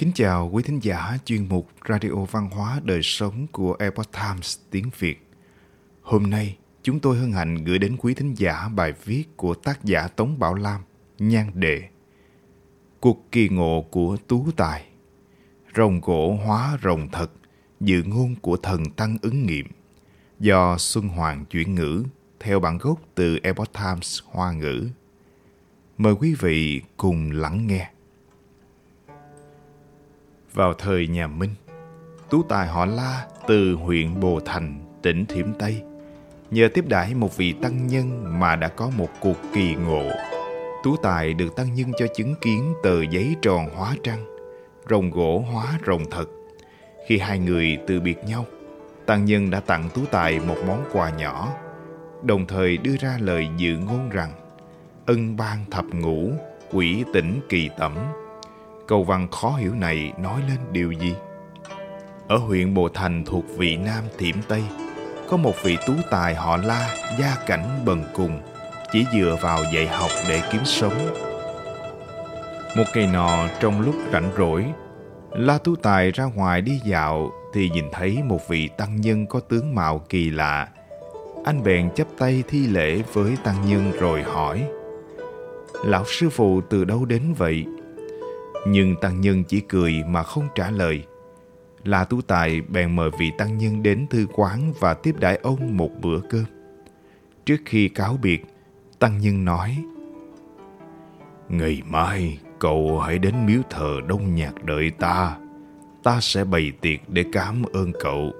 Kính chào quý thính giả chuyên mục Radio Văn hóa Đời Sống của Epoch Times tiếng Việt. Hôm nay, chúng tôi hân hạnh gửi đến quý thính giả bài viết của tác giả Tống Bảo Lam, nhan đề Cuộc kỳ ngộ của Tú Tài Rồng gỗ hóa rồng thật, dự ngôn của thần tăng ứng nghiệm do Xuân Hoàng chuyển ngữ theo bản gốc từ Epoch Times Hoa ngữ. Mời quý vị cùng lắng nghe. Vào thời nhà Minh, tú tài họ La từ huyện Bồ Thành, tỉnh Thiểm Tây, nhờ tiếp đãi một vị tăng nhân mà đã có một cuộc kỳ ngộ. Tú tài được tăng nhân cho chứng kiến tờ giấy tròn hóa trăng, rồng gỗ hóa rồng thật. Khi hai người từ biệt nhau, tăng nhân đã tặng tú tài một món quà nhỏ, đồng thời đưa ra lời dự ngôn rằng ân ban thập ngũ, quỷ tỉnh kỳ tẩm, Câu văn khó hiểu này nói lên điều gì? Ở huyện Bồ Thành thuộc vị Nam Thiểm Tây, có một vị tú tài họ La gia cảnh bần cùng, chỉ dựa vào dạy học để kiếm sống. Một ngày nọ trong lúc rảnh rỗi, La Tú Tài ra ngoài đi dạo thì nhìn thấy một vị tăng nhân có tướng mạo kỳ lạ. Anh bèn chấp tay thi lễ với tăng nhân rồi hỏi Lão sư phụ từ đâu đến vậy? Nhưng tăng nhân chỉ cười mà không trả lời. La Tú Tài bèn mời vị tăng nhân đến thư quán và tiếp đãi ông một bữa cơm. Trước khi cáo biệt, tăng nhân nói Ngày mai cậu hãy đến miếu thờ Đông Nhạc đợi ta. Ta sẽ bày tiệc để cảm ơn cậu.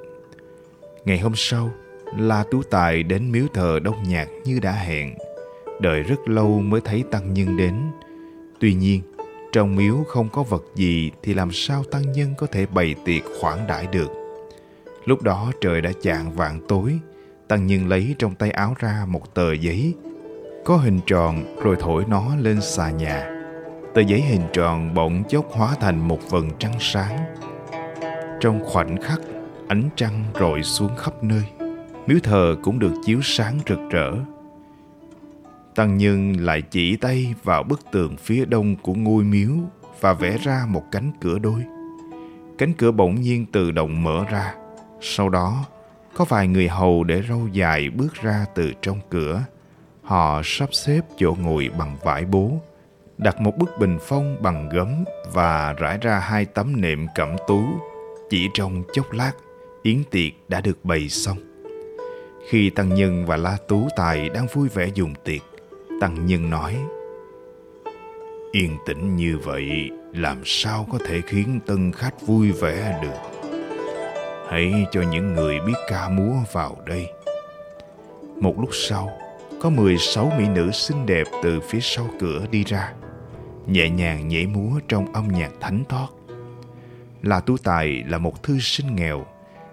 Ngày hôm sau, La Tú Tài đến miếu thờ Đông Nhạc như đã hẹn. Đợi rất lâu mới thấy tăng nhân đến. Tuy nhiên, trong miếu không có vật gì thì làm sao tăng nhân có thể bày tiệc khoản đãi được. Lúc đó trời đã chạng vạn tối, tăng nhân lấy trong tay áo ra một tờ giấy có hình tròn rồi thổi nó lên xà nhà. Tờ giấy hình tròn bỗng chốc hóa thành một vầng trăng sáng. Trong khoảnh khắc, ánh trăng rọi xuống khắp nơi. Miếu thờ cũng được chiếu sáng rực rỡ. Tăng Nhân lại chỉ tay vào bức tường phía đông của ngôi miếu và vẽ ra một cánh cửa đôi. Cánh cửa bỗng nhiên tự động mở ra. Sau đó, có vài người hầu để râu dài bước ra từ trong cửa. Họ sắp xếp chỗ ngồi bằng vải bố, đặt một bức bình phong bằng gấm và rải ra hai tấm nệm cẩm tú. Chỉ trong chốc lát, yến tiệc đã được bày xong. Khi Tăng Nhân và La Tú Tài đang vui vẻ dùng tiệc, Tăng Nhân nói, Yên tĩnh như vậy, làm sao có thể khiến tân khách vui vẻ được? Hãy cho những người biết ca múa vào đây. Một lúc sau, Có 16 mỹ nữ xinh đẹp từ phía sau cửa đi ra, Nhẹ nhàng nhảy múa trong âm nhạc thánh thót. Là Tú Tài là một thư sinh nghèo,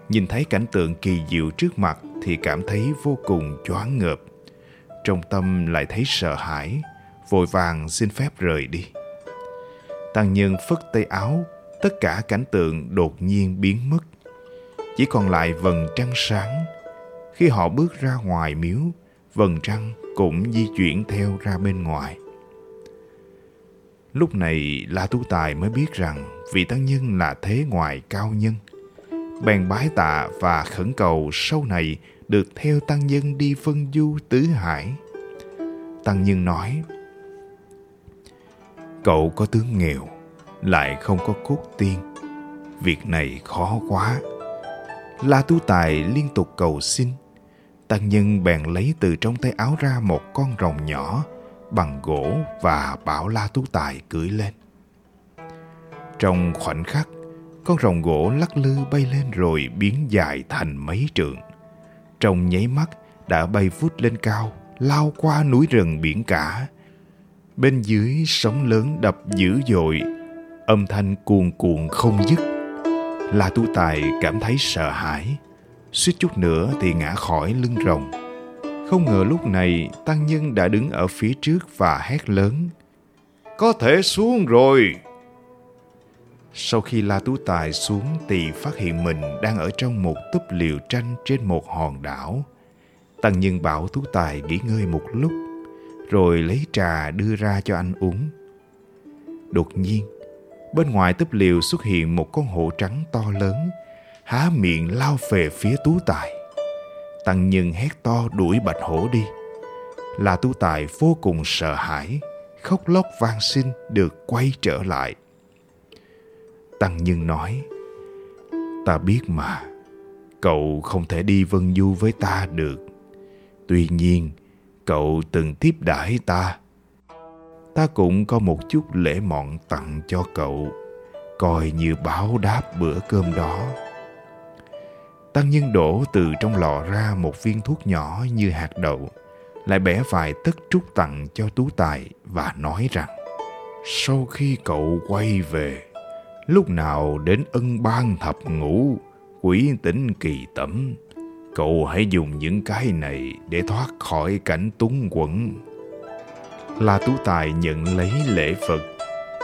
Nhìn thấy cảnh tượng kỳ diệu trước mặt Thì cảm thấy vô cùng choáng ngợp trong tâm lại thấy sợ hãi, vội vàng xin phép rời đi. Tăng nhân phất tay áo, tất cả cảnh tượng đột nhiên biến mất. Chỉ còn lại vầng trăng sáng. Khi họ bước ra ngoài miếu, vầng trăng cũng di chuyển theo ra bên ngoài. Lúc này La Tú Tài mới biết rằng vị tăng nhân là thế ngoại cao nhân. Bèn bái tạ và khẩn cầu sau này được theo tăng nhân đi phân du tứ hải. Tăng nhân nói, Cậu có tướng nghèo, lại không có cốt tiên. Việc này khó quá. La tú Tài liên tục cầu xin. Tăng nhân bèn lấy từ trong tay áo ra một con rồng nhỏ bằng gỗ và bảo La tú Tài cưỡi lên. Trong khoảnh khắc, con rồng gỗ lắc lư bay lên rồi biến dài thành mấy trượng trong nháy mắt đã bay vút lên cao, lao qua núi rừng biển cả. Bên dưới sóng lớn đập dữ dội, âm thanh cuồn cuộn không dứt. La Tu Tài cảm thấy sợ hãi, suýt chút nữa thì ngã khỏi lưng rồng. Không ngờ lúc này Tăng Nhân đã đứng ở phía trước và hét lớn. Có thể xuống rồi! Sau khi La Tú Tài xuống thì phát hiện mình đang ở trong một túp liều tranh trên một hòn đảo. Tăng Nhân bảo Tú Tài nghỉ ngơi một lúc, rồi lấy trà đưa ra cho anh uống. Đột nhiên, bên ngoài túp liều xuất hiện một con hổ trắng to lớn, há miệng lao về phía Tú Tài. Tăng Nhân hét to đuổi bạch hổ đi. Là Tú Tài vô cùng sợ hãi, khóc lóc van xin được quay trở lại. Tăng Nhân nói, Ta biết mà, cậu không thể đi vân du với ta được. Tuy nhiên, cậu từng tiếp đãi ta. Ta cũng có một chút lễ mọn tặng cho cậu, coi như báo đáp bữa cơm đó. Tăng nhân đổ từ trong lọ ra một viên thuốc nhỏ như hạt đậu, lại bẻ vài tấc trúc tặng cho Tú Tài và nói rằng sau khi cậu quay về, lúc nào đến ân ban thập ngũ, quỷ tỉnh kỳ tẩm, cậu hãy dùng những cái này để thoát khỏi cảnh túng quẫn. La Tú Tài nhận lấy lễ vật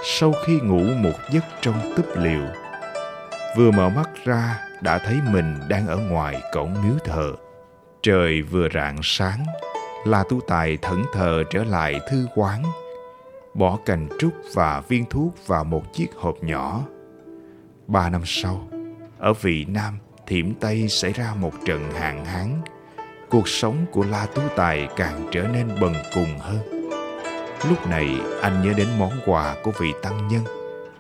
sau khi ngủ một giấc trong túp liều. Vừa mở mắt ra đã thấy mình đang ở ngoài cổng miếu thờ. Trời vừa rạng sáng, La Tú Tài thẫn thờ trở lại thư quán, bỏ cành trúc và viên thuốc vào một chiếc hộp nhỏ. Ba năm sau, ở vị Nam, Thiểm Tây xảy ra một trận hạn hán. Cuộc sống của La Tú Tài càng trở nên bần cùng hơn. Lúc này anh nhớ đến món quà của vị tăng nhân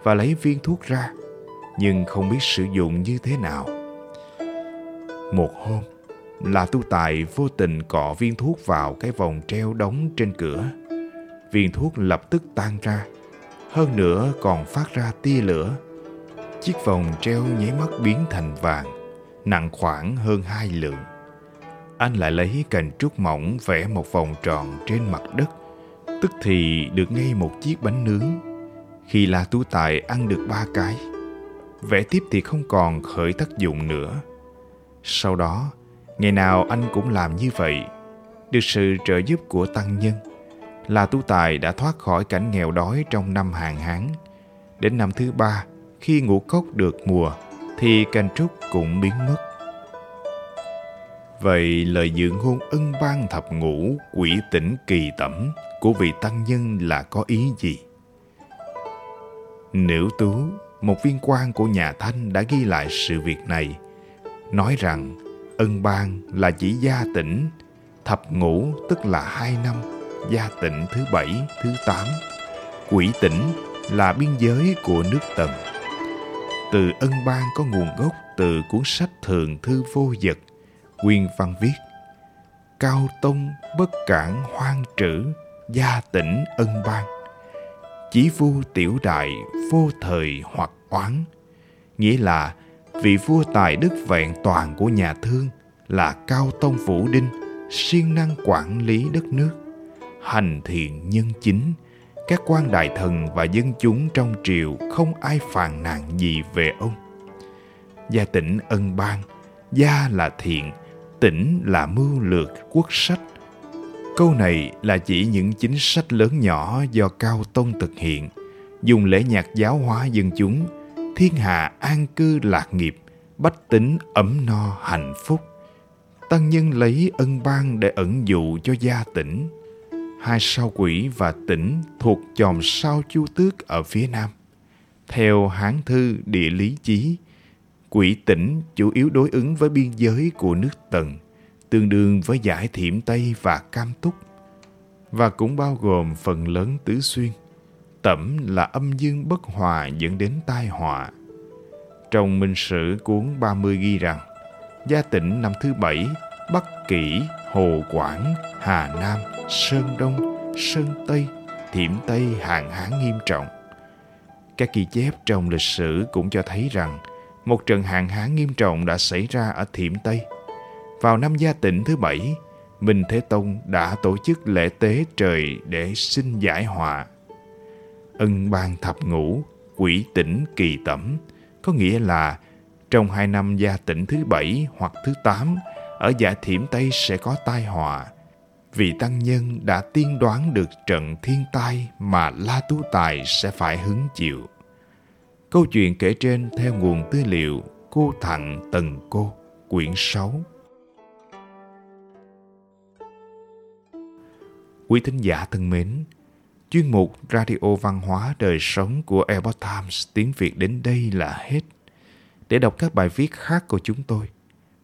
và lấy viên thuốc ra, nhưng không biết sử dụng như thế nào. Một hôm, La Tu Tài vô tình cọ viên thuốc vào cái vòng treo đóng trên cửa. Viên thuốc lập tức tan ra, hơn nữa còn phát ra tia lửa. Chiếc vòng treo nháy mắt biến thành vàng, nặng khoảng hơn hai lượng. Anh lại lấy cành trúc mỏng vẽ một vòng tròn trên mặt đất, tức thì được ngay một chiếc bánh nướng. Khi La Tu Tài ăn được ba cái, vẽ tiếp thì không còn khởi tác dụng nữa sau đó, ngày nào anh cũng làm như vậy. Được sự trợ giúp của tăng nhân, là Tu Tài đã thoát khỏi cảnh nghèo đói trong năm hàng hán. Đến năm thứ ba, khi ngũ cốc được mùa, thì cành trúc cũng biến mất. Vậy lời dự ngôn ân ban thập ngũ quỷ tỉnh kỳ tẩm của vị tăng nhân là có ý gì? Nữ tú, một viên quan của nhà Thanh đã ghi lại sự việc này nói rằng ân ban là chỉ gia tỉnh, thập ngũ tức là hai năm, gia tỉnh thứ bảy, thứ tám. Quỷ tỉnh là biên giới của nước Tần. Từ ân ban có nguồn gốc từ cuốn sách thường thư vô vật, nguyên văn viết Cao tông bất cản hoang trữ, gia tỉnh ân ban. Chỉ vu tiểu đại vô thời hoặc oán, nghĩa là vị vua tài đức vẹn toàn của nhà thương là Cao Tông Vũ Đinh, siêng năng quản lý đất nước, hành thiện nhân chính, các quan đại thần và dân chúng trong triều không ai phàn nàn gì về ông. Gia tỉnh ân ban, gia là thiện, tỉnh là mưu lược quốc sách. Câu này là chỉ những chính sách lớn nhỏ do Cao Tông thực hiện, dùng lễ nhạc giáo hóa dân chúng, thiên hạ an cư lạc nghiệp, bách tính ấm no hạnh phúc. Tăng nhân lấy ân ban để ẩn dụ cho gia tỉnh. Hai sao quỷ và tỉnh thuộc chòm sao chu tước ở phía nam. Theo Hán thư địa lý chí, quỷ tỉnh chủ yếu đối ứng với biên giới của nước Tần, tương đương với giải thiểm Tây và Cam Túc, và cũng bao gồm phần lớn tứ xuyên. Tẩm là âm dương bất hòa dẫn đến tai họa. Trong Minh Sử cuốn 30 ghi rằng Gia tỉnh năm thứ bảy Bắc Kỷ, Hồ Quảng, Hà Nam, Sơn Đông, Sơn Tây, Thiểm Tây hạn hán nghiêm trọng. Các ghi chép trong lịch sử cũng cho thấy rằng một trận hạn hán nghiêm trọng đã xảy ra ở Thiểm Tây. Vào năm Gia Tịnh thứ bảy, Minh Thế Tông đã tổ chức lễ tế trời để xin giải họa. Ân ban thập ngũ, quỷ tỉnh kỳ tẩm, có nghĩa là trong hai năm gia tỉnh thứ bảy hoặc thứ tám ở dạ thiểm Tây sẽ có tai họa. Vị tăng nhân đã tiên đoán được trận thiên tai mà La Tú Tài sẽ phải hứng chịu. Câu chuyện kể trên theo nguồn tư liệu Cô Thặng Tần Cô, quyển 6. Quý thính giả thân mến, Chuyên mục Radio Văn hóa Đời Sống của Epoch Times tiếng Việt đến đây là hết. Để đọc các bài viết khác của chúng tôi,